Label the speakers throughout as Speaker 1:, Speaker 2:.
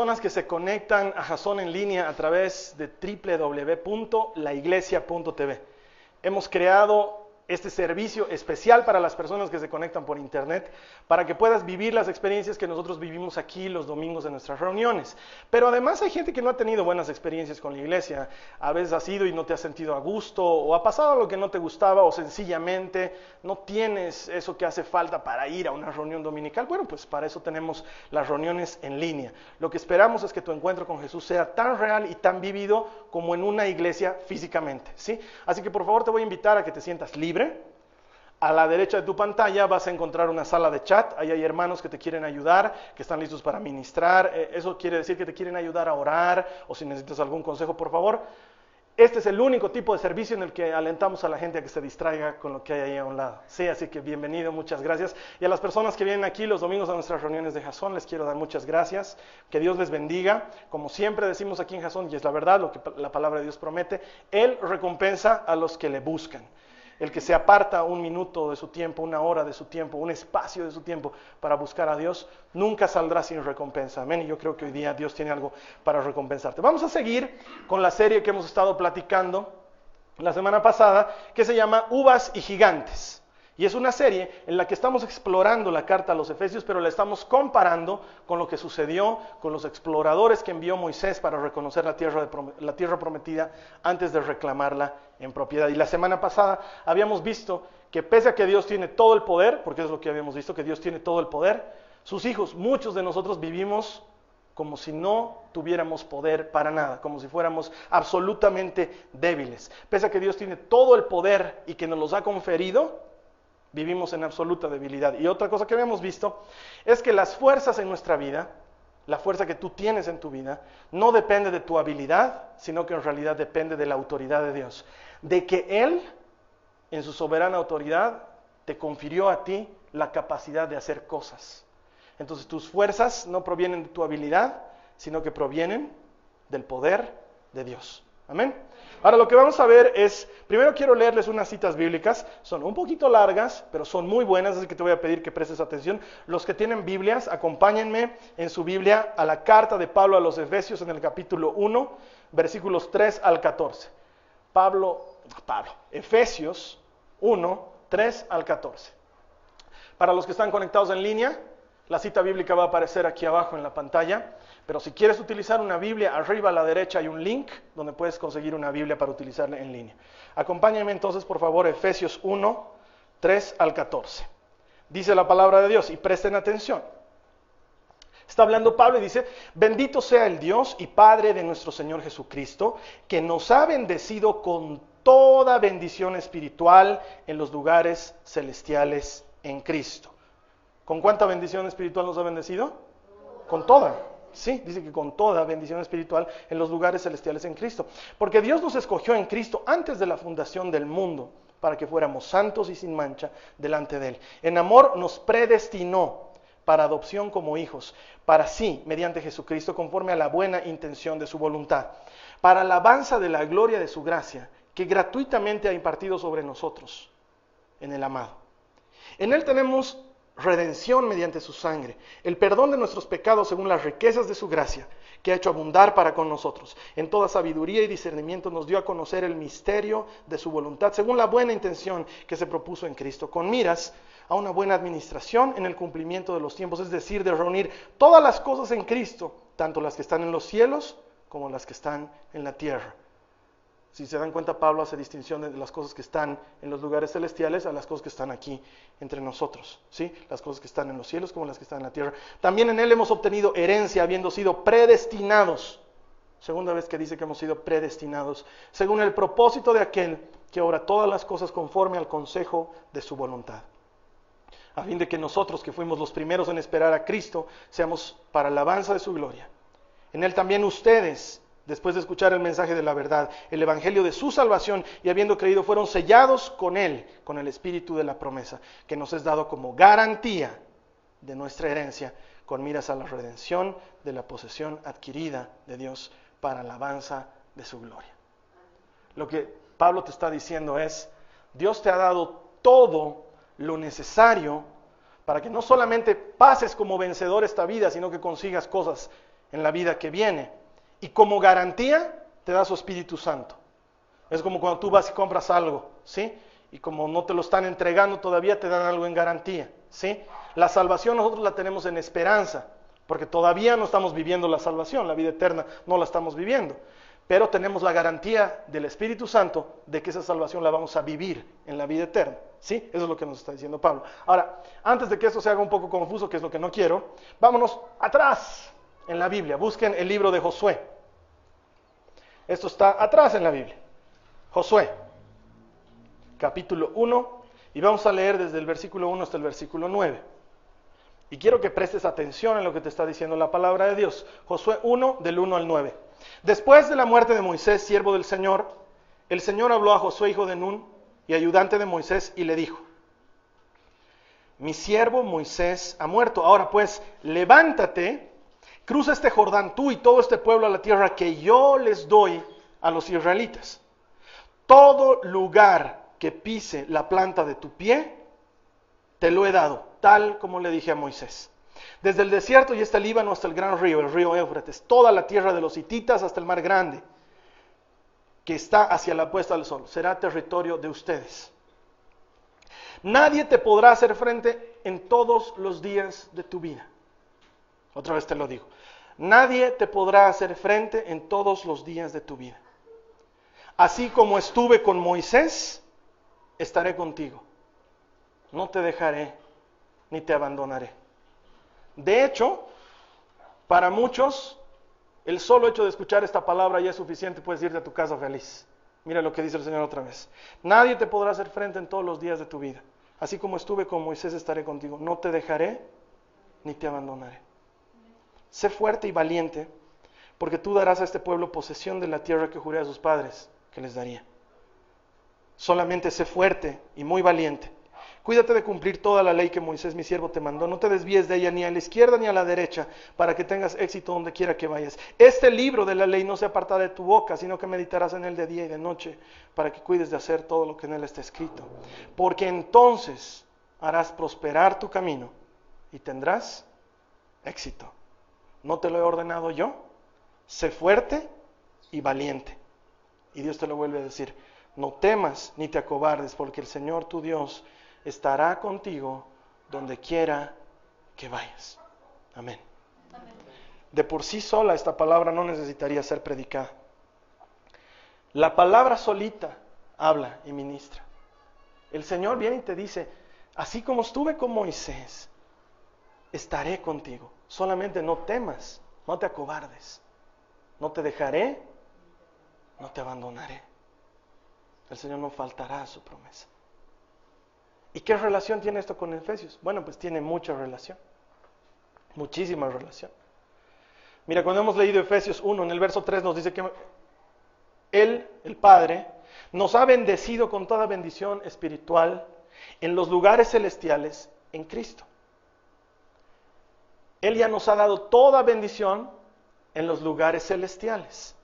Speaker 1: personas que se conectan a Jason en línea a través de www.laiglesia.tv. Hemos creado este servicio especial para las personas que se conectan por internet, para que puedas vivir las experiencias que nosotros vivimos aquí los domingos en nuestras reuniones. Pero además hay gente que no ha tenido buenas experiencias con la iglesia. A veces has ido y no te has sentido a gusto, o ha pasado lo que no te gustaba, o sencillamente no tienes eso que hace falta para ir a una reunión dominical. Bueno, pues para eso tenemos las reuniones en línea. Lo que esperamos es que tu encuentro con Jesús sea tan real y tan vivido como en una iglesia físicamente, ¿sí? Así que por favor te voy a invitar a que te sientas libre. A la derecha de tu pantalla vas a encontrar una sala de chat. Ahí hay hermanos que te quieren ayudar, que están listos para ministrar. Eh, Eso quiere decir que te quieren ayudar a orar o si necesitas algún consejo, por favor. Este es el único tipo de servicio en el que alentamos a la gente a que se distraiga con lo que hay ahí a un lado. Sí, así que bienvenido, muchas gracias. Y a las personas que vienen aquí los domingos a nuestras reuniones de Jasón, les quiero dar muchas gracias. Que Dios les bendiga. Como siempre decimos aquí en Jasón, y es la verdad lo que la palabra de Dios promete, Él recompensa a los que le buscan. El que se aparta un minuto de su tiempo, una hora de su tiempo, un espacio de su tiempo para buscar a Dios, nunca saldrá sin recompensa. Amén. Y yo creo que hoy día Dios tiene algo para recompensarte. Vamos a seguir con la serie que hemos estado platicando la semana pasada, que se llama Uvas y Gigantes. Y es una serie en la que estamos explorando la carta a los Efesios, pero la estamos comparando con lo que sucedió con los exploradores que envió Moisés para reconocer la tierra, prometida antes de reclamarla en propiedad. Y la semana pasada habíamos visto que pese a que Dios tiene todo el poder, porque es lo que habíamos visto, que Dios tiene todo el poder, sus hijos, muchos de nosotros vivimos como si no tuviéramos poder para nada, como si fuéramos absolutamente débiles. Pese a que Dios tiene todo el poder y que nos los ha conferido, vivimos en absoluta debilidad. Y otra cosa que habíamos visto es que las fuerzas en nuestra vida, la fuerza que tú tienes en tu vida, no depende de tu habilidad, sino que en realidad depende de la autoridad de Dios. De que Él, en su soberana autoridad, te confirió a ti la capacidad de hacer cosas. Entonces tus fuerzas no provienen de tu habilidad, sino que provienen del poder de Dios. Amén. Ahora lo que vamos a ver es, primero quiero leerles unas citas bíblicas, son un poquito largas, pero son muy buenas, así que te voy a pedir que prestes atención. Los que tienen Biblias, acompáñenme en su Biblia a la carta de Pablo a los Efesios en el capítulo 1, versículos 3 al 14. Pablo, Pablo, Efesios 1, 3 al 14. Para los que están conectados en línea, la cita bíblica va a aparecer aquí abajo en la pantalla, pero si quieres utilizar una Biblia, arriba a la derecha hay un link donde puedes conseguir una Biblia para utilizarla en línea. Acompáñame entonces, por favor, Efesios 1, 3 al 14. Dice la palabra de Dios y presten atención. Está hablando Pablo y dice, bendito sea el Dios y Padre de nuestro Señor Jesucristo, que nos ha bendecido con toda bendición espiritual en los lugares celestiales en Cristo. ¿Con cuánta bendición espiritual nos ha bendecido? Con toda. Sí, dice que con toda bendición espiritual en los lugares celestiales en Cristo. Porque Dios nos escogió en Cristo antes de la fundación del mundo para que fuéramos santos y sin mancha delante de Él. En amor nos predestinó para adopción como hijos, para sí, mediante Jesucristo, conforme a la buena intención de su voluntad, para alabanza de la gloria de su gracia, que gratuitamente ha impartido sobre nosotros en el amado. En Él tenemos redención mediante su sangre, el perdón de nuestros pecados según las riquezas de su gracia, que ha hecho abundar para con nosotros. En toda sabiduría y discernimiento nos dio a conocer el misterio de su voluntad, según la buena intención que se propuso en Cristo, con miras a una buena administración en el cumplimiento de los tiempos, es decir, de reunir todas las cosas en Cristo, tanto las que están en los cielos como las que están en la tierra. Si se dan cuenta, Pablo hace distinción de las cosas que están en los lugares celestiales a las cosas que están aquí entre nosotros, ¿sí? Las cosas que están en los cielos como las que están en la tierra. También en él hemos obtenido herencia, habiendo sido predestinados. Segunda vez que dice que hemos sido predestinados, según el propósito de aquel que obra todas las cosas conforme al consejo de su voluntad. A fin de que nosotros, que fuimos los primeros en esperar a Cristo, seamos para alabanza de su gloria. En él también ustedes, después de escuchar el mensaje de la verdad, el evangelio de su salvación y habiendo creído, fueron sellados con él, con el espíritu de la promesa, que nos es dado como garantía de nuestra herencia, con miras a la redención de la posesión adquirida de Dios para alabanza de su gloria. Lo que Pablo te está diciendo es, Dios te ha dado todo lo necesario para que no solamente pases como vencedor esta vida, sino que consigas cosas en la vida que viene. Y como garantía te da su Espíritu Santo. Es como cuando tú vas y compras algo, ¿sí? Y como no te lo están entregando todavía, te dan algo en garantía, ¿sí? La salvación nosotros la tenemos en esperanza, porque todavía no estamos viviendo la salvación, la vida eterna no la estamos viviendo. Pero tenemos la garantía del Espíritu Santo de que esa salvación la vamos a vivir en la vida eterna. ¿Sí? Eso es lo que nos está diciendo Pablo. Ahora, antes de que esto se haga un poco confuso, que es lo que no quiero, vámonos atrás en la Biblia. Busquen el libro de Josué. Esto está atrás en la Biblia. Josué, capítulo 1, y vamos a leer desde el versículo 1 hasta el versículo 9. Y quiero que prestes atención en lo que te está diciendo la palabra de Dios. Josué 1, del 1 al 9. Después de la muerte de Moisés, siervo del Señor, el Señor habló a Josué, hijo de Nun, y ayudante de Moisés, y le dijo, mi siervo Moisés ha muerto. Ahora pues, levántate, cruza este Jordán tú y todo este pueblo a la tierra que yo les doy a los israelitas. Todo lugar que pise la planta de tu pie, te lo he dado, tal como le dije a Moisés. Desde el desierto y hasta el Líbano hasta el gran río, el río Éufrates, toda la tierra de los hititas hasta el mar grande, que está hacia la puesta del sol, será territorio de ustedes. Nadie te podrá hacer frente en todos los días de tu vida. Otra vez te lo digo. Nadie te podrá hacer frente en todos los días de tu vida. Así como estuve con Moisés, estaré contigo. No te dejaré ni te abandonaré. De hecho, para muchos, el solo hecho de escuchar esta palabra ya es suficiente, puedes irte a tu casa feliz. Mira lo que dice el Señor otra vez. Nadie te podrá hacer frente en todos los días de tu vida. Así como estuve con Moisés, estaré contigo. No te dejaré ni te abandonaré. Sé fuerte y valiente, porque tú darás a este pueblo posesión de la tierra que juré a sus padres que les daría. Solamente sé fuerte y muy valiente Cuídate de cumplir toda la ley que Moisés mi siervo te mandó. No te desvíes de ella ni a la izquierda ni a la derecha para que tengas éxito donde quiera que vayas. Este libro de la ley no se apartará de tu boca, sino que meditarás en él de día y de noche para que cuides de hacer todo lo que en él está escrito. Porque entonces harás prosperar tu camino y tendrás éxito. ¿No te lo he ordenado yo? Sé fuerte y valiente. Y Dios te lo vuelve a decir. No temas ni te acobardes, porque el Señor tu Dios estará contigo donde quiera que vayas. Amén. De por sí sola esta palabra no necesitaría ser predicada. La palabra solita habla y ministra. El Señor viene y te dice, así como estuve con Moisés, estaré contigo. Solamente no temas, no te acobardes. No te dejaré, no te abandonaré. El Señor no faltará a su promesa. ¿Y qué relación tiene esto con Efesios? Bueno, pues tiene mucha relación, muchísima relación. Mira, cuando hemos leído Efesios 1, en el verso 3 nos dice que Él, el Padre, nos ha bendecido con toda bendición espiritual en los lugares celestiales en Cristo. Él ya nos ha dado toda bendición en los lugares celestiales.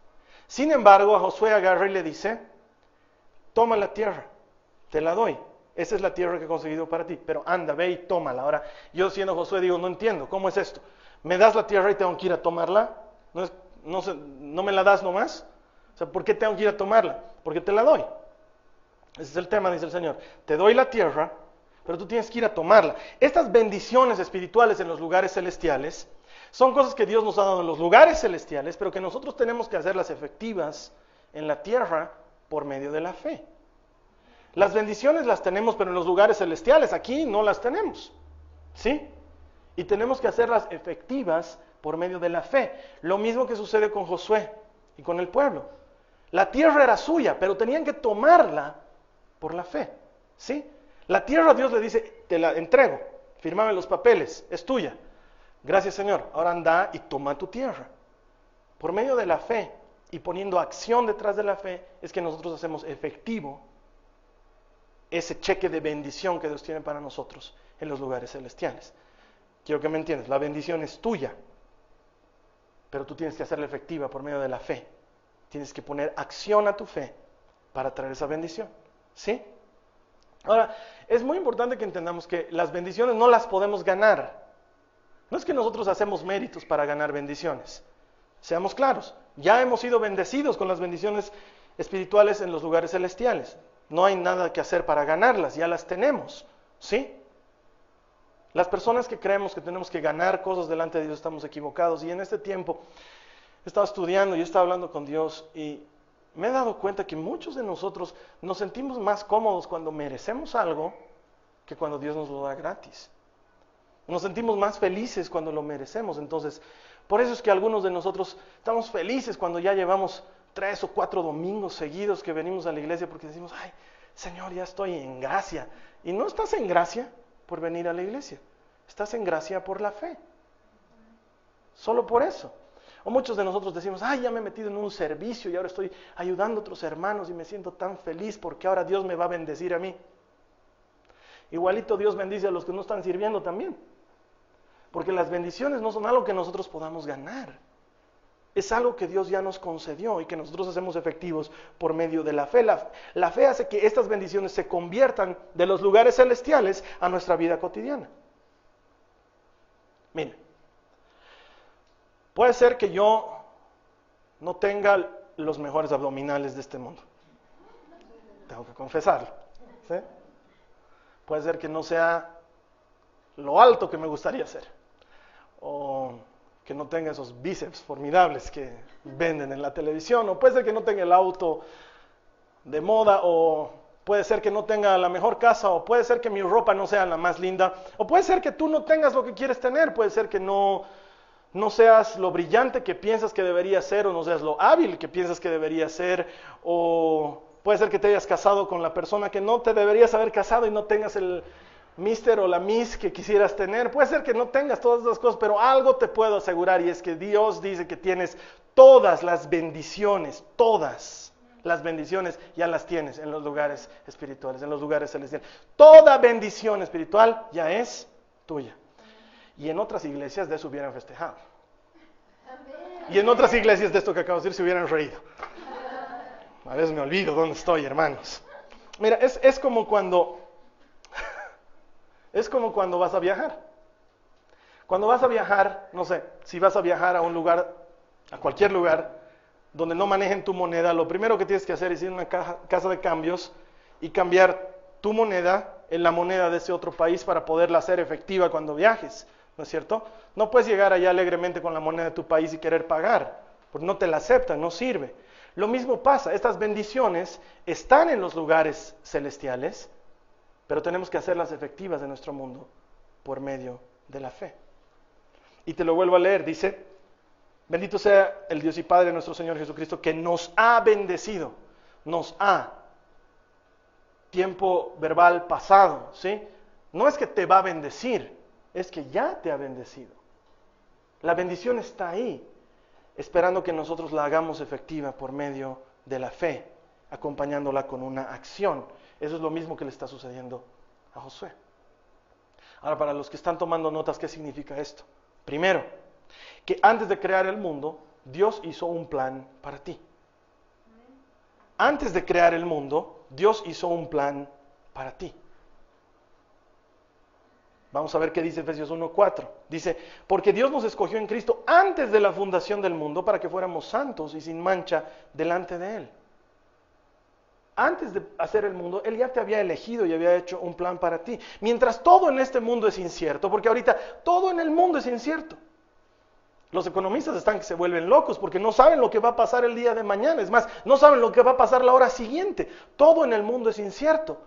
Speaker 1: Sin embargo, a Josué agarra y le dice, toma la tierra, te la doy. Esa es la tierra que he conseguido para ti, pero anda, ve y tómala. Ahora, yo siendo Josué digo, no entiendo, ¿cómo es esto? ¿Me das la tierra y tengo que ir a tomarla? ¿No, es, no, ¿No me la das nomás? O sea, ¿por qué tengo que ir a tomarla? Porque te la doy. Ese es el tema, dice el Señor. Te doy la tierra, pero tú tienes que ir a tomarla. Estas bendiciones espirituales en los lugares celestiales son cosas que Dios nos ha dado en los lugares celestiales, pero que nosotros tenemos que hacerlas efectivas en la tierra por medio de la fe. Las bendiciones las tenemos, pero en los lugares celestiales, aquí no las tenemos. ¿Sí? Y tenemos que hacerlas efectivas por medio de la fe. Lo mismo que sucede con Josué y con el pueblo. La tierra era suya, pero tenían que tomarla por la fe. ¿Sí? La tierra Dios le dice, te la entrego, firmame los papeles, es tuya. Gracias Señor, ahora anda y toma tu tierra. Por medio de la fe y poniendo acción detrás de la fe es que nosotros hacemos efectivo ese cheque de bendición que Dios tiene para nosotros en los lugares celestiales. Quiero que me entiendas, la bendición es tuya, pero tú tienes que hacerla efectiva por medio de la fe. Tienes que poner acción a tu fe para traer esa bendición. ¿Sí? Ahora, es muy importante que entendamos que las bendiciones no las podemos ganar. No es que nosotros hacemos méritos para ganar bendiciones. Seamos claros, ya hemos sido bendecidos con las bendiciones espirituales en los lugares celestiales. No hay nada que hacer para ganarlas, ya las tenemos. ¿Sí? Las personas que creemos que tenemos que ganar cosas delante de Dios estamos equivocados. Y en este tiempo he estado estudiando y he estado hablando con Dios y me he dado cuenta que muchos de nosotros nos sentimos más cómodos cuando merecemos algo que cuando Dios nos lo da gratis. Nos sentimos más felices cuando lo merecemos. Entonces, por eso es que algunos de nosotros estamos felices cuando ya llevamos tres o cuatro domingos seguidos que venimos a la iglesia porque decimos, ay, Señor, ya estoy en gracia. Y no estás en gracia por venir a la iglesia, estás en gracia por la fe. Solo por eso. O muchos de nosotros decimos, ay, ya me he metido en un servicio y ahora estoy ayudando a otros hermanos y me siento tan feliz porque ahora Dios me va a bendecir a mí. Igualito Dios bendice a los que no están sirviendo también. Porque las bendiciones no son algo que nosotros podamos ganar. Es algo que Dios ya nos concedió y que nosotros hacemos efectivos por medio de la fe. La, fe hace que estas bendiciones se conviertan de los lugares celestiales a nuestra vida cotidiana. Mire, puede ser que yo no tenga los mejores abdominales de este mundo. Tengo que confesarlo. Puede ser que no sea lo alto que me gustaría ser. O que no tenga esos bíceps formidables que venden en la televisión, o puede ser que no tenga el auto de moda, o puede ser que no tenga la mejor casa, o puede ser que mi ropa no sea la más linda, o puede ser que tú no tengas lo que quieres tener, puede ser que no, no seas lo brillante que piensas que debería ser, o no seas lo hábil que piensas que debería ser, o puede ser que te hayas casado con la persona que no te deberías haber casado y no tengas el, mister o la miss que quisieras tener. Puede ser que no tengas todas esas cosas, pero algo te puedo asegurar y es que Dios dice que tienes todas las bendiciones, todas las bendiciones ya las tienes en los lugares espirituales, en los lugares celestiales. Toda bendición espiritual ya es tuya. Y en otras iglesias de eso hubieran festejado. Y en otras iglesias de esto que acabo de decir se hubieran reído. A veces me olvido dónde estoy, hermanos. Mira, es, es como cuando es como cuando vas a viajar. Cuando vas a viajar, no sé, si vas a viajar a un lugar, a cualquier lugar, donde no manejen tu moneda, lo primero que tienes que hacer es ir a una caja, casa de cambios y cambiar tu moneda en la moneda de ese otro país para poderla hacer efectiva cuando viajes, ¿no es cierto? No puedes llegar allá alegremente con la moneda de tu país y querer pagar, porque no te la aceptan, no sirve. Lo mismo pasa, estas bendiciones están en los lugares celestiales, pero tenemos que hacerlas efectivas en nuestro mundo por medio de la fe. Y te lo vuelvo a leer, dice, bendito sea el Dios y Padre de nuestro Señor Jesucristo, que nos ha bendecido, nos ha, tiempo verbal pasado, ¿sí? No es que te va a bendecir, es que ya te ha bendecido. La bendición está ahí, esperando que nosotros la hagamos efectiva por medio de la fe, acompañándola con una acción. Eso es lo mismo que le está sucediendo a Josué. Ahora, para los que están tomando notas, ¿qué significa esto? Primero, que antes de crear el mundo, Dios hizo un plan para ti. Antes de crear el mundo, Dios hizo un plan para ti. Vamos a ver qué dice Efesios 1.4. Dice, porque Dios nos escogió en Cristo antes de la fundación del mundo para que fuéramos santos y sin mancha delante de Él antes de hacer el mundo, Él ya te había elegido y había hecho un plan para ti. Mientras todo en este mundo es incierto, porque ahorita todo en el mundo es incierto. Los economistas están que se vuelven locos porque no saben lo que va a pasar el día de mañana. Es más, no saben lo que va a pasar la hora siguiente. Todo en el mundo es incierto.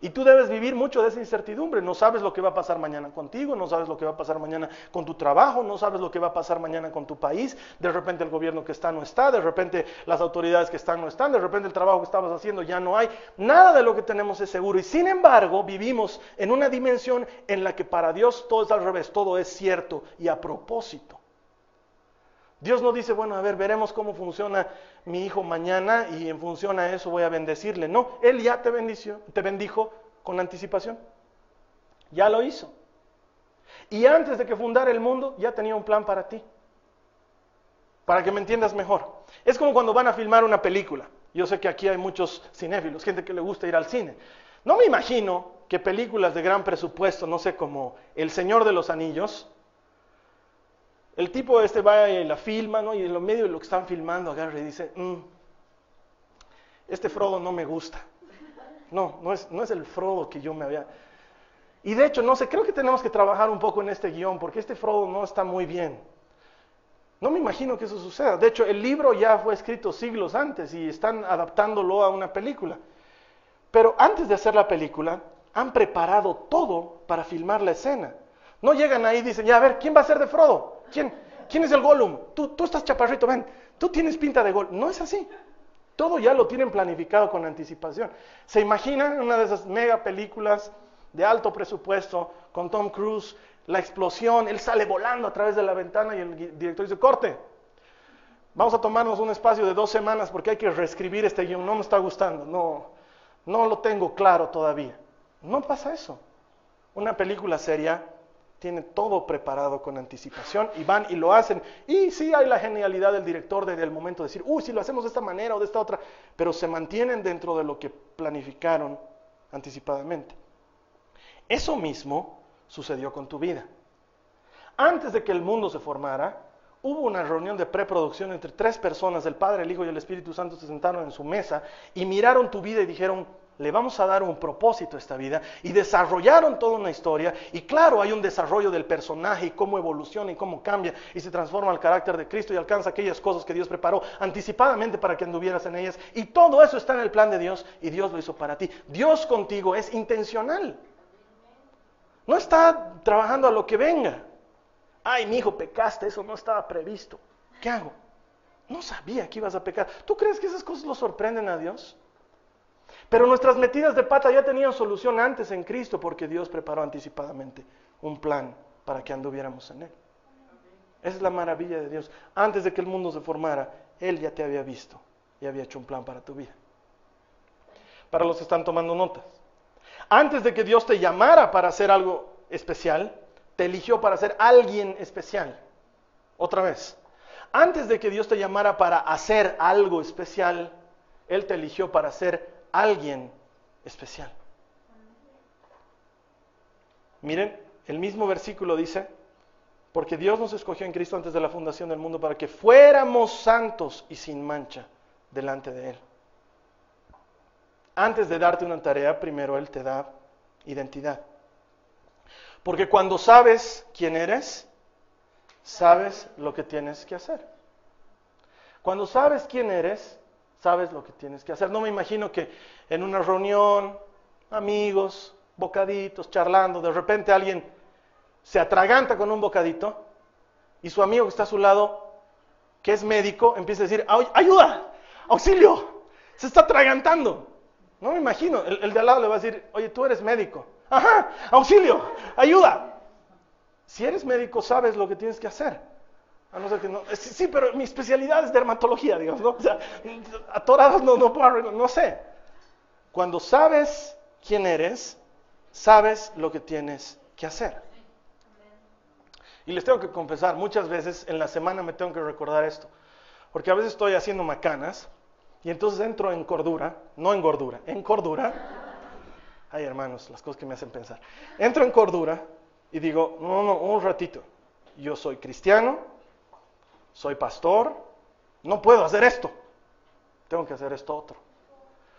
Speaker 1: Y tú debes vivir mucho de esa incertidumbre. No sabes lo que va a pasar mañana contigo, no sabes lo que va a pasar mañana con tu trabajo, no sabes lo que va a pasar mañana con tu país. De repente el gobierno que está no está, de repente las autoridades que están no están, de repente el trabajo que estabas haciendo ya no hay. Nada de lo que tenemos es seguro. Y sin embargo vivimos en una dimensión en la que para Dios todo es al revés, todo es cierto y a propósito. Dios no dice, bueno, a ver, veremos cómo funciona mi hijo mañana y en función a eso voy a bendecirle. No, Él ya te, bendició, te bendijo con anticipación. Ya lo hizo. Y antes de que fundara el mundo, ya tenía un plan para ti. Para que me entiendas mejor. Es como cuando van a filmar una película. Yo sé que aquí hay muchos cinéfilos, gente que le gusta ir al cine. No me imagino que películas de gran presupuesto, no sé, como El Señor de los Anillos, el tipo este va y la filma, ¿no? Y en lo medio de lo que están filmando agarra y dice, "Mm, este Frodo no me gusta. No, no es, no es el Frodo que yo me había... Y de hecho, no sé, creo que tenemos que trabajar un poco en este guion, porque este Frodo no está muy bien. No me imagino que eso suceda. De hecho, el libro ya fue escrito siglos antes y están adaptándolo a una película. Pero antes de hacer la película, han preparado todo para filmar la escena. No llegan ahí y dicen, ya a ver, ¿quién va a ser de Frodo? ¿Quién, quién es el Gollum? Tú, tú estás chaparrito, ven, tú tienes pinta de Gollum. No es así. Todo ya lo tienen planificado con anticipación. ¿Se imaginan una de esas mega películas de alto presupuesto con Tom Cruise, la explosión, él sale volando a través de la ventana y el director dice, corte, vamos a tomarnos un espacio de dos semanas porque hay que reescribir este guion, no me está gustando, no, no lo tengo claro todavía. No pasa eso. Una película seria tiene todo preparado con anticipación y van y lo hacen. Y sí hay la genialidad del director desde el momento de decir, uy, si lo hacemos de esta manera o de esta otra, pero se mantienen dentro de lo que planificaron anticipadamente. Eso mismo sucedió con tu vida. Antes de que el mundo se formara, hubo una reunión de preproducción entre tres personas, el Padre, el Hijo y el Espíritu Santo se sentaron en su mesa y miraron tu vida y dijeron, le vamos a dar un propósito a esta vida y desarrollaron toda una historia y claro, hay un desarrollo del personaje y cómo evoluciona y cómo cambia y se transforma al carácter de Cristo y alcanza aquellas cosas que Dios preparó anticipadamente para que anduvieras en ellas y todo eso está en el plan de Dios y Dios lo hizo para ti. Dios contigo es intencional. No está trabajando a lo que venga. Ay, mi hijo, pecaste, eso no estaba previsto. ¿Qué hago? No sabía que ibas a pecar. ¿Tú crees que esas cosas lo sorprenden a Dios? Pero nuestras metidas de pata ya tenían solución antes en Cristo porque Dios preparó anticipadamente un plan para que anduviéramos en Él. Esa es la maravilla de Dios. Antes de que el mundo se formara, Él ya te había visto y había hecho un plan para tu vida. Para los que están tomando notas. Antes de que Dios te llamara para hacer algo especial, te eligió para ser alguien especial. Otra vez. Antes de que Dios te llamara para hacer algo especial, Él te eligió para ser alguien especial. Miren, el mismo versículo dice, porque Dios nos escogió en Cristo antes de la fundación del mundo para que fuéramos santos y sin mancha delante de Él. Antes de darte una tarea, primero Él te da identidad. Porque cuando sabes quién eres, sabes lo que tienes que hacer. Cuando sabes quién eres, sabes lo que tienes que hacer. No me imagino que en una reunión, amigos, bocaditos, charlando, de repente alguien se atraganta con un bocadito y su amigo que está a su lado, que es médico, empieza a decir, "Ay- ayuda, auxilio, se está atragantando. No me imagino, el, el de al lado le va a decir, oye, tú eres médico. Ajá, auxilio, ayuda. Si eres médico, sabes lo que tienes que hacer. A no ser que no. Sí, pero mi especialidad es dermatología, digamos, ¿no? O sea, atorados no, no puedo arreglar, no sé. Cuando sabes quién eres, sabes lo que tienes que hacer. Y les tengo que confesar, muchas veces en la semana me tengo que recordar esto. Porque a veces estoy haciendo macanas y entonces entro en cordura, no en gordura, en cordura. Ay, hermanos, las cosas que me hacen pensar. Entro en cordura y digo, no, no, un ratito. Yo soy cristiano, soy pastor, no puedo hacer esto. Tengo que hacer esto otro.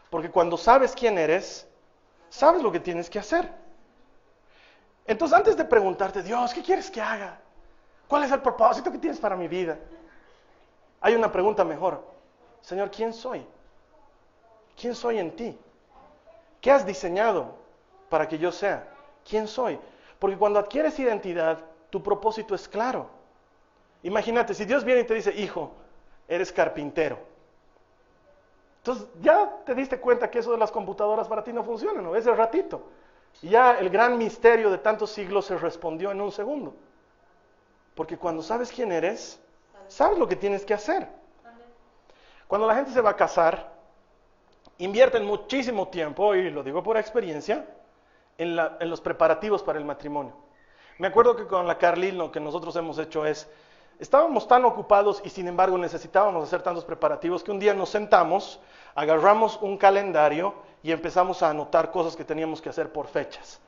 Speaker 1: Porque cuando sabes quién eres, sabes lo que tienes que hacer. Entonces, antes de preguntarte, Dios, ¿qué quieres que haga? ¿Cuál es el propósito que tienes para mi vida? Hay una pregunta mejor. Señor, ¿quién soy? ¿Quién soy en ti? ¿Qué has diseñado para que yo sea? ¿Quién soy? Porque cuando adquieres identidad, tu propósito es claro. Imagínate, si Dios viene y te dice, hijo, eres carpintero. Entonces ya te diste cuenta que eso de las computadoras para ti no funciona, ¿no? Ese ratito. Y ya el gran misterio de tantos siglos se respondió en un segundo. Porque cuando sabes quién eres, sabes lo que tienes que hacer. Cuando la gente se va a casar, invierten muchísimo tiempo, y lo digo por experiencia, en los preparativos para el matrimonio. Me acuerdo que con la Carlil lo que nosotros hemos hecho es, estábamos tan ocupados y sin embargo necesitábamos hacer tantos preparativos que un día nos sentamos, agarramos un calendario y empezamos a anotar cosas que teníamos que hacer por fechas.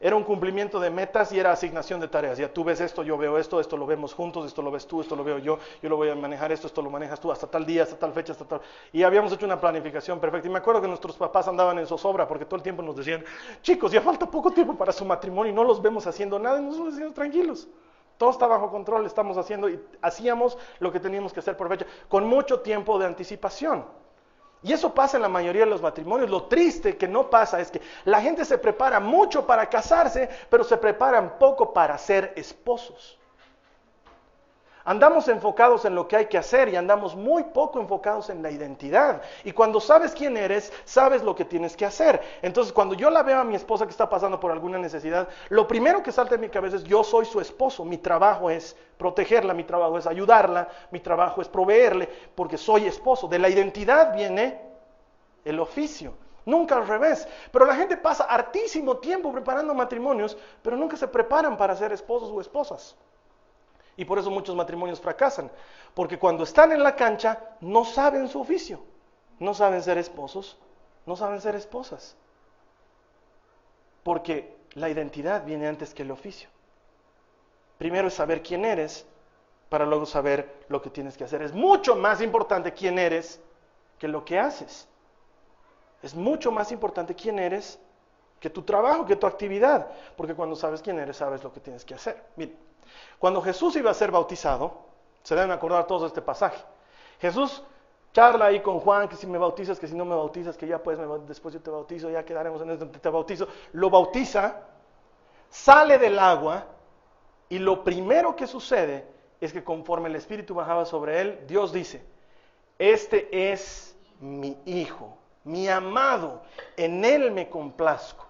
Speaker 1: Era un cumplimiento de metas y era asignación de tareas. Ya tú ves esto, yo veo esto, esto lo vemos juntos, esto lo ves tú, esto lo veo yo, yo lo voy a manejar esto, esto lo manejas tú, hasta tal día, hasta tal fecha, hasta tal. Y habíamos hecho una planificación perfecta. Y me acuerdo que nuestros papás andaban en zozobra porque todo el tiempo nos decían, chicos, ya falta poco tiempo para su matrimonio y no los vemos haciendo nada. Y nosotros decíamos, tranquilos, todo está bajo control, estamos haciendo y hacíamos lo que teníamos que hacer por fecha, con mucho tiempo de anticipación. Y eso pasa en la mayoría de los matrimonios. Lo triste que no pasa es que la gente se prepara mucho para casarse, pero se preparan poco para ser esposos. Andamos enfocados en lo que hay que hacer y andamos muy poco enfocados en la identidad. Y cuando sabes quién eres, sabes lo que tienes que hacer. Entonces, cuando yo la veo a mi esposa que está pasando por alguna necesidad, lo primero que salta en mi cabeza es, yo soy su esposo, mi trabajo es protegerla, mi trabajo es ayudarla, mi trabajo es proveerle, porque soy esposo. De la identidad viene el oficio. Nunca al revés. Pero la gente pasa hartísimo tiempo preparando matrimonios, pero nunca se preparan para ser esposos o esposas. Y por eso muchos matrimonios fracasan. Porque cuando están en la cancha no saben su oficio. No saben ser esposos, no saben ser esposas. Porque la identidad viene antes que el oficio. Primero es saber quién eres para luego saber lo que tienes que hacer. Es mucho más importante quién eres que lo que haces. Es mucho más importante quién eres que tu trabajo, que tu actividad. Porque cuando sabes quién eres, sabes lo que tienes que hacer. Mire, cuando Jesús iba a ser bautizado, se deben acordar todos de este pasaje. Jesús charla ahí con Juan, que si me bautizas, que si no me bautizas, que ya pues después yo te bautizo, ya quedaremos en esto, te bautizo. Lo bautiza, sale del agua y lo primero que sucede es que conforme el Espíritu bajaba sobre él, Dios dice, este es mi hijo, mi amado, en él me complazco.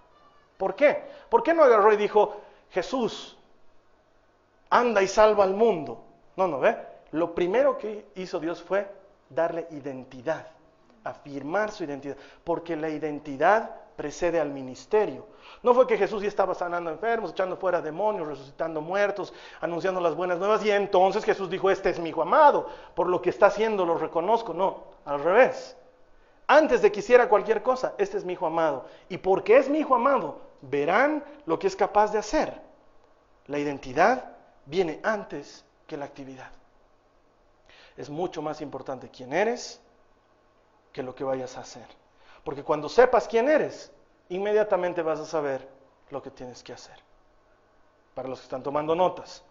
Speaker 1: ¿Por qué? ¿Por qué no agarró y dijo, Jesús, anda y salva al mundo? No, no, ve. Lo primero que hizo Dios fue darle identidad, afirmar su identidad, porque la identidad precede al ministerio. No fue que Jesús ya estaba sanando enfermos, echando fuera demonios, resucitando muertos, anunciando las buenas nuevas, y entonces Jesús dijo, este es mi hijo amado, por lo que está haciendo lo reconozco. No, al revés. Antes de que hiciera cualquier cosa, este es mi hijo amado. Y porque es mi hijo amado, verán lo que es capaz de hacer. La identidad viene antes que la actividad. Es mucho más importante quién eres que lo que vayas a hacer. Porque cuando sepas quién eres, inmediatamente vas a saber lo que tienes que hacer. Para los que están tomando notas.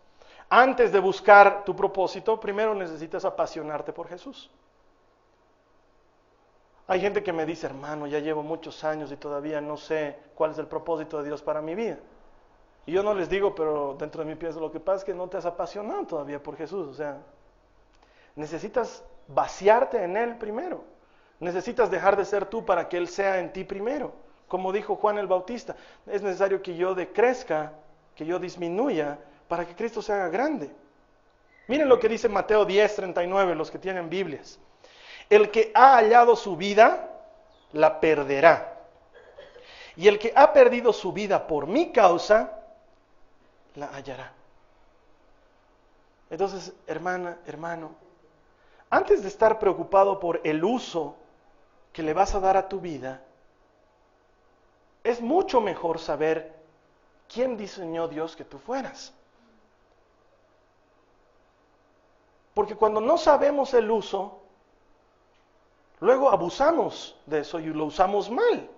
Speaker 1: Antes de buscar tu propósito, primero necesitas apasionarte por Jesús. Hay gente que me dice, hermano, ya llevo muchos años y todavía no sé cuál es el propósito de Dios para mi vida. Y yo no les digo, pero dentro de mi pienso, lo que pasa es que no te has apasionado todavía por Jesús. O sea, necesitas vaciarte en Él primero. Necesitas dejar de ser tú para que Él sea en ti primero. Como dijo Juan el Bautista, es necesario que yo decrezca, que yo disminuya, para que Cristo se haga grande. Miren lo que dice Mateo 10, 39, los que tienen Biblias. El que ha hallado su vida, la perderá. Y el que ha perdido su vida por mi causa, la hallará. Entonces, hermana, hermano, antes de estar preocupado por el uso que le vas a dar a tu vida, es mucho mejor saber quién diseñó Dios que tú fueras. Porque cuando no sabemos el uso, luego abusamos de eso y lo usamos mal.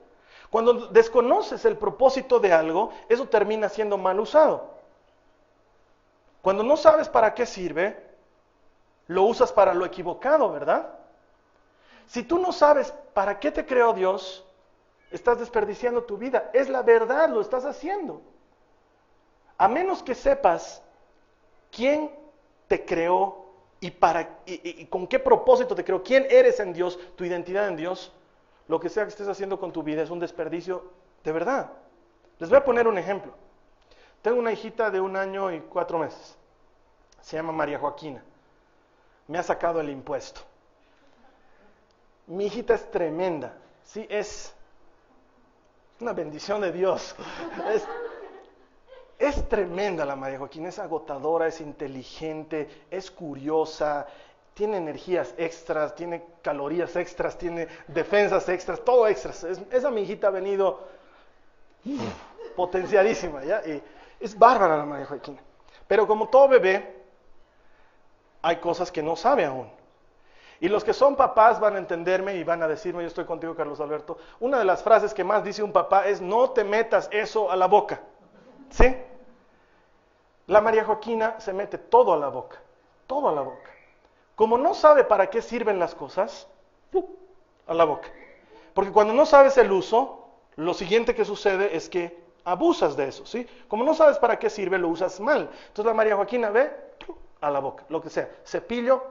Speaker 1: Cuando desconoces el propósito de algo, eso termina siendo mal usado. Cuando no sabes para qué sirve, lo usas para lo equivocado, ¿verdad? Si tú no sabes para qué te creó Dios, estás desperdiciando tu vida. Es la verdad, lo estás haciendo. A menos que sepas quién te creó y, para, y, y- con qué propósito te creó, quién eres en Dios, tu identidad en Dios, lo que sea que estés haciendo con tu vida es un desperdicio de verdad. Les voy a poner un ejemplo. Tengo una hijita de un año y cuatro meses. Se llama María Joaquina. Me ha sacado el impuesto. Mi hijita es tremenda. Sí, es una bendición de Dios. Es, es tremenda la María Joaquina, es agotadora, es inteligente, es curiosa, tiene energías extras, tiene calorías extras, tiene defensas extras, todo extras. Es- esa mi hijita ha venido potenciadísima, ¿ya? Y es bárbara la María Joaquina. Pero como todo bebé, hay cosas que no sabe aún. Y los que son papás van a entenderme y van a decirme, yo estoy contigo, Carlos Alberto, una de las frases que más dice un papá es, no te metas eso a la boca. ¿Sí? La María Joaquina se mete todo a la boca, todo a la boca. Como no sabe para qué sirven las cosas, a la boca. Porque cuando no sabes el uso, lo siguiente que sucede es que abusas de eso, ¿sí? Como no sabes para qué sirve, lo usas mal. Entonces la María Joaquina ve a la boca, lo que sea, cepillo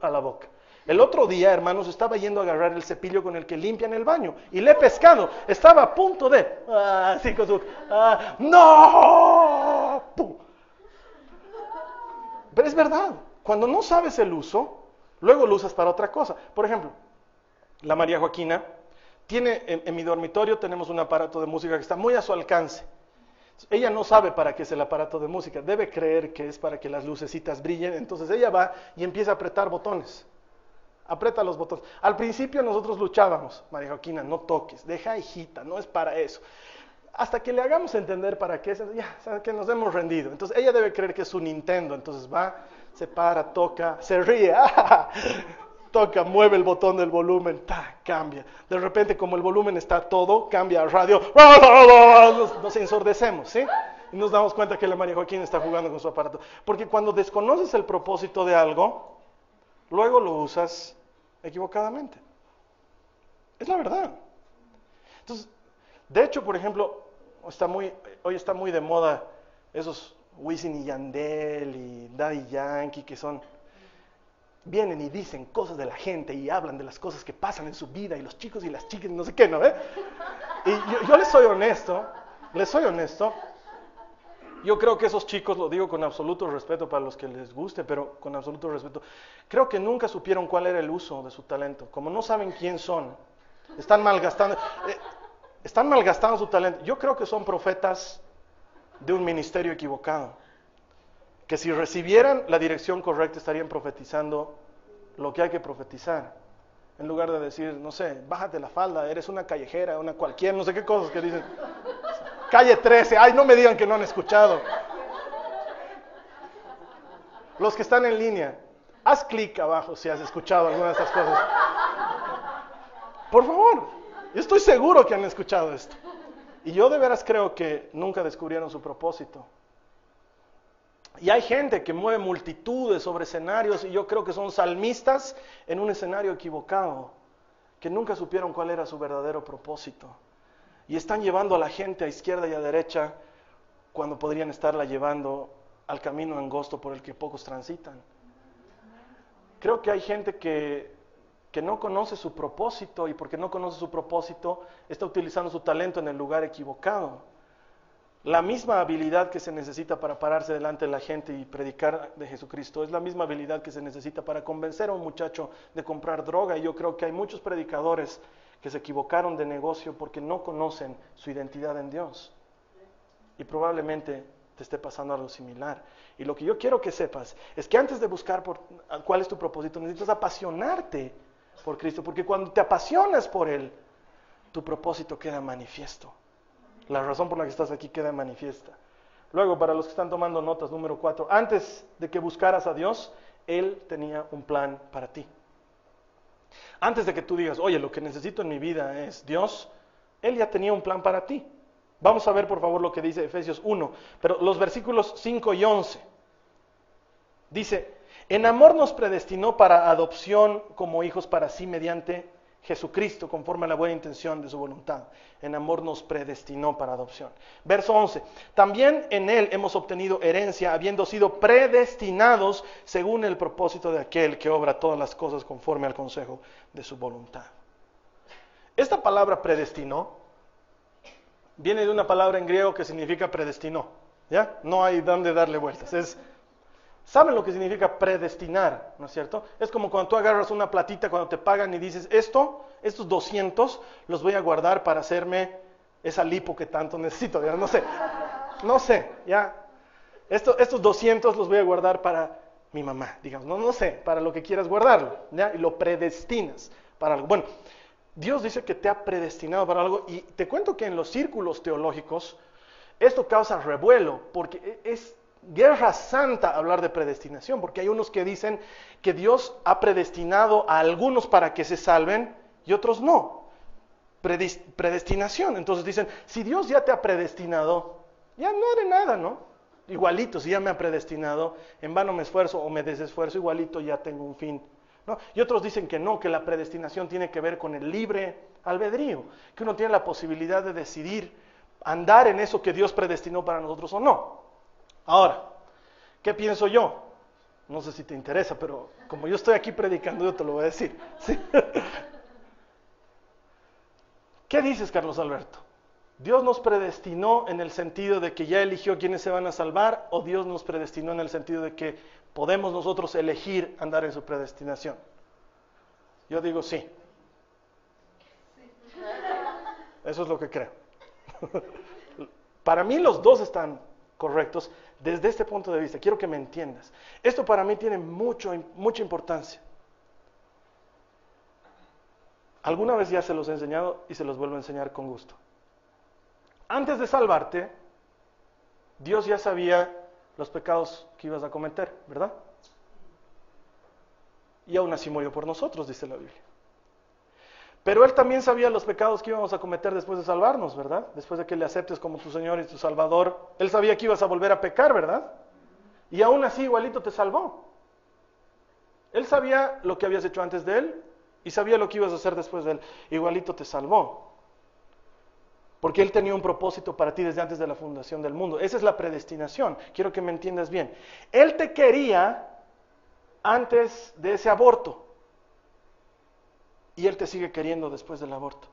Speaker 1: a la boca. El otro día, hermanos, estaba yendo a agarrar el cepillo con el que limpian el baño y le he pescado. Estaba a punto de, ah, así con ah, no. Pero es verdad, cuando no sabes el uso, luego lo usas para otra cosa. Por ejemplo, la María Joaquina tiene, en, en mi dormitorio tenemos un aparato de música que está muy a su alcance. Ella no sabe para qué es el aparato de música, debe creer que es para que las lucecitas brillen, entonces ella va y empieza a apretar botones. Aprieta los botones. Al principio nosotros luchábamos, María Joaquina, no toques, deja hijita, no es para eso. Hasta que le hagamos entender para qué es, ya, que nos hemos rendido. Entonces ella debe creer que es su Nintendo, entonces va, se para, toca, se ríe, toca, mueve el botón del volumen, ta, cambia. De repente, como el volumen está todo, cambia a radio, nos, nos ensordecemos, ¿sí? Y nos damos cuenta que la María Joaquina está jugando con su aparato. Porque cuando desconoces el propósito de algo, luego lo usas equivocadamente. Es la verdad. Entonces, de hecho, por ejemplo, está muy, hoy está muy de moda esos Wisin y Yandel y Daddy Yankee que son vienen y dicen cosas de la gente y hablan de las cosas que pasan en su vida y los chicos y las chicas y no sé qué, ¿no? Y yo les soy honesto, les soy honesto. Yo creo que esos chicos, lo digo con absoluto respeto para los que les guste, pero con absoluto respeto, creo que nunca supieron cuál era el uso de su talento. Como no saben quién son, están malgastando, eh, están malgastando su talento. Yo creo que son profetas de un ministerio equivocado. Que si recibieran la dirección correcta estarían profetizando lo que hay que profetizar. En lugar de decir, no sé, bájate la falda, eres una callejera, una cualquier, no sé qué cosas que dicen. Calle 13, ay, no me digan que no han escuchado. Los que están en línea, haz clic abajo si has escuchado alguna de estas cosas. Por favor, yo estoy seguro que han escuchado esto. Y yo de veras creo que nunca descubrieron su propósito. Y hay gente que mueve multitudes sobre escenarios y yo creo que son salmistas en un escenario equivocado, que nunca supieron cuál era su verdadero propósito. Y están llevando a la gente a izquierda y a derecha cuando podrían estarla llevando al camino angosto por el que pocos transitan. Creo que hay gente que, que no conoce su propósito y porque no conoce su propósito está utilizando su talento en el lugar equivocado. La misma habilidad que se necesita para pararse delante de la gente y predicar de Jesucristo es la misma habilidad que se necesita para convencer a un muchacho de comprar droga. Y yo creo que hay muchos predicadores que se equivocaron de negocio porque no conocen su identidad en Dios. Y probablemente te esté pasando algo similar. Y lo que yo quiero que sepas es que antes de buscar por, cuál es tu propósito, necesitas apasionarte por Cristo, porque cuando te apasionas por Él, tu propósito queda manifiesto. La razón por la que estás aquí queda manifiesta. Luego, para los que están tomando notas, número cuatro, antes de que buscaras a Dios, Él tenía un plan para ti. Antes de que tú digas, oye, lo que necesito en mi vida es Dios, Él ya tenía un plan para ti. Vamos a ver, por favor, lo que dice Efesios 1, pero los versículos 5 y 11. Dice, en amor nos predestinó para adopción como hijos para sí mediante Jesucristo, conforme a la buena intención de su voluntad. En amor nos predestinó para adopción. Verso 11. También en Él hemos obtenido herencia, habiendo sido predestinados según el propósito de aquel que obra todas las cosas conforme al consejo de su voluntad. Esta palabra predestinó viene de una palabra en griego que significa predestinó. ¿Ya? No hay dónde darle vueltas. Es ¿Saben lo que significa predestinar? ¿No es cierto? Es como cuando tú agarras una platita cuando te pagan y dices, esto, estos 200 los voy a guardar para hacerme esa lipo que tanto necesito. ¿ya? No sé, no sé, ya. Esto, estos 200 los voy a guardar para mi mamá, digamos. No, no sé, para lo que quieras guardarlo. ¿ya? Y lo predestinas para algo. Bueno, Dios dice que te ha predestinado para algo y te cuento que en los círculos teológicos esto causa revuelo porque es guerra santa hablar de predestinación, porque hay unos que dicen que Dios ha predestinado a algunos para que se salven y otros no. Predestinación. Entonces dicen, si Dios ya te ha predestinado, ya no haré nada, ¿no? Igualito, si ya me ha predestinado, en vano me esfuerzo o me desesfuerzo, igualito ya tengo un fin. ¿no? Y otros dicen que no, que la predestinación tiene que ver con el libre albedrío, que uno tiene la posibilidad de decidir andar en eso que Dios predestinó para nosotros o no. Ahora, ¿qué pienso yo? No sé si te interesa, pero como yo estoy aquí predicando, yo te lo voy a decir. ¿Qué dices, Carlos Alberto? ¿Dios nos predestinó en el sentido de que ya eligió quiénes se van a salvar o Dios nos predestinó en el sentido de que podemos nosotros elegir andar en su predestinación? Yo digo sí. Eso es lo que creo. Para mí los dos están correctos desde este punto de vista. Quiero que me entiendas. Esto para mí tiene mucho, mucha importancia. Alguna vez ya se los he enseñado y se los vuelvo a enseñar con gusto. Antes de salvarte, Dios ya sabía los pecados que ibas a cometer, ¿verdad? Y aún así murió por nosotros, dice la Biblia. Pero Él también sabía los pecados que íbamos a cometer después de salvarnos, ¿verdad? Después de que le aceptes como tu Señor y tu Salvador. Él sabía que ibas a volver a pecar, ¿verdad? Y aún así igualito te salvó. Él sabía lo que habías hecho antes de Él y sabía lo que ibas a hacer después de Él. Igualito te salvó. Porque Él tenía un propósito para ti desde antes de la fundación del mundo. Esa es la predestinación. Quiero que me entiendas bien. Él te quería antes de ese aborto y Él te sigue queriendo después del aborto.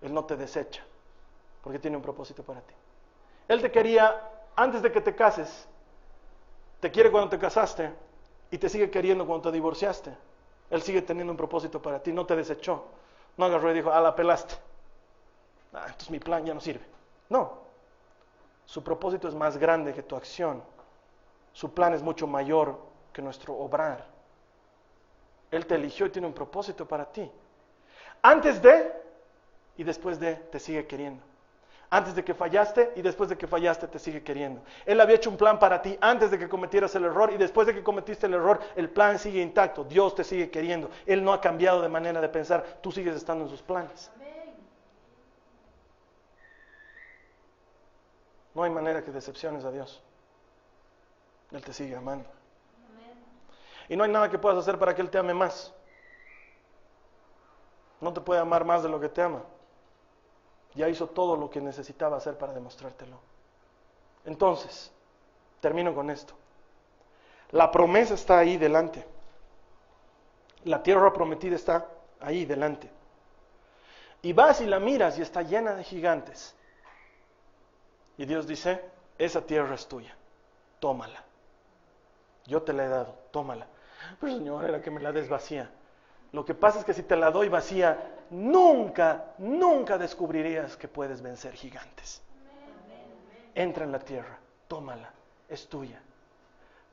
Speaker 1: Él no te desecha, porque tiene un propósito para ti. Él te quería antes de que te cases, te quiere cuando te casaste y te sigue queriendo cuando te divorciaste. Él sigue teniendo un propósito para ti, no te desechó. No agarró y dijo, ah, la pelaste. Ah, entonces mi plan ya no sirve. No, su propósito es más grande que tu acción. Su plan es mucho mayor que nuestro obrar. Él te eligió y tiene un propósito para ti. Antes de y después de te sigue queriendo. Antes de que fallaste y después de que fallaste te sigue queriendo. Él había hecho un plan para ti antes de que cometieras el error y después de que cometiste el error el plan sigue intacto. Dios te sigue queriendo. Él no ha cambiado de manera de pensar. Tú sigues estando en sus planes. No hay manera que decepciones a Dios. Él te sigue amando. Y no hay nada que puedas hacer para que Él te ame más. No te puede amar más de lo que te ama. Ya hizo todo lo que necesitaba hacer para demostrártelo. Entonces, termino con esto. La promesa está ahí delante. La tierra prometida está ahí delante. Y vas y la miras y está llena de gigantes. Y Dios dice, esa tierra es tuya, tómala. Yo te la he dado, tómala. Pero Señor, era que me la des vacía. Lo que pasa es que si te la doy vacía, nunca, nunca descubrirías que puedes vencer gigantes. Entra en la tierra, tómala, es tuya.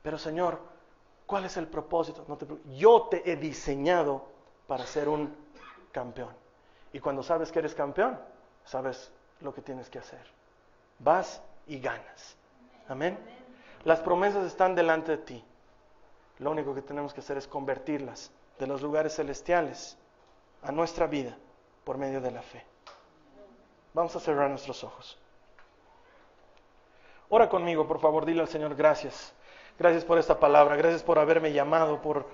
Speaker 1: Pero Señor, ¿cuál es el propósito? No yo te he diseñado para ser un campeón. Y cuando sabes que eres campeón, sabes lo que tienes que hacer. Vas y ganas. Amén. Las promesas están delante de ti. Lo único que tenemos que hacer es convertirlas de los lugares celestiales a nuestra vida por medio de la fe. Vamos a cerrar nuestros ojos. Ora conmigo, por favor, dile al Señor gracias. Gracias por esta palabra, gracias por haberme llamado, por,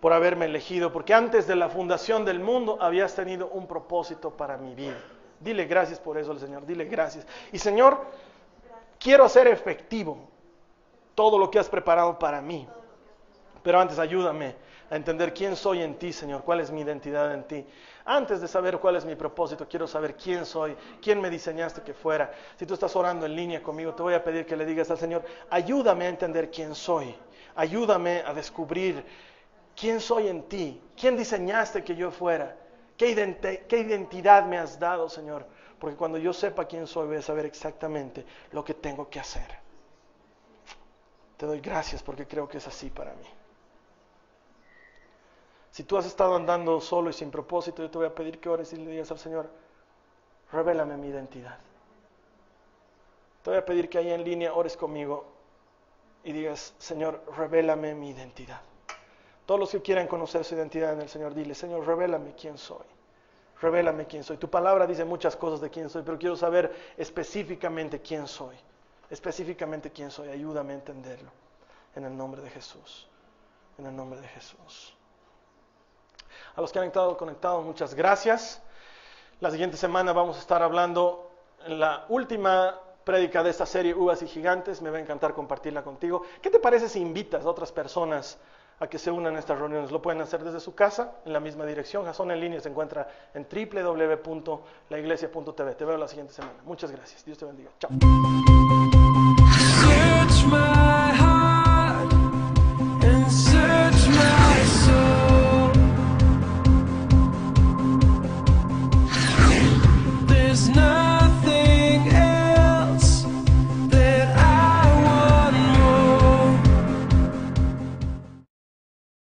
Speaker 1: por haberme elegido, porque antes de la fundación del mundo habías tenido un propósito para mi vida. Dile gracias por eso al Señor, dile gracias. Y Señor, quiero hacer efectivo todo lo que has preparado para mí. Pero antes ayúdame a entender quién soy en ti, Señor, cuál es mi identidad en ti. Antes de saber cuál es mi propósito, quiero saber quién soy, quién me diseñaste que fuera. Si tú estás orando en línea conmigo, te voy a pedir que le digas al Señor, ayúdame a entender quién soy. Ayúdame a descubrir quién soy en ti, quién diseñaste que yo fuera, qué, identi- qué identidad me has dado, Señor. Porque cuando yo sepa quién soy, voy a saber exactamente lo que tengo que hacer. Te doy gracias porque creo que es así para mí. Si tú has estado andando solo y sin propósito, yo te voy a pedir que ores y le digas al Señor, revélame mi identidad. Te voy a pedir que ahí en línea ores conmigo y digas, Señor, revélame mi identidad. Todos los que quieran conocer su identidad en el Señor, dile, Señor, revélame quién soy. Revélame quién soy. Tu palabra dice muchas cosas de quién soy, pero quiero saber específicamente quién soy. Específicamente quién soy. Ayúdame a entenderlo. En el nombre de Jesús. En el nombre de Jesús. A los que han estado conectados, muchas gracias. La siguiente semana vamos a estar hablando en la última prédica de esta serie Uvas y Gigantes. Me va a encantar compartirla contigo. ¿Qué te parece si invitas a otras personas a que se unan a estas reuniones? Lo pueden hacer desde su casa, en la misma dirección. Jason en línea se encuentra en www.laiglesia.tv. Te veo la siguiente semana. Muchas gracias. Dios te bendiga. Chao.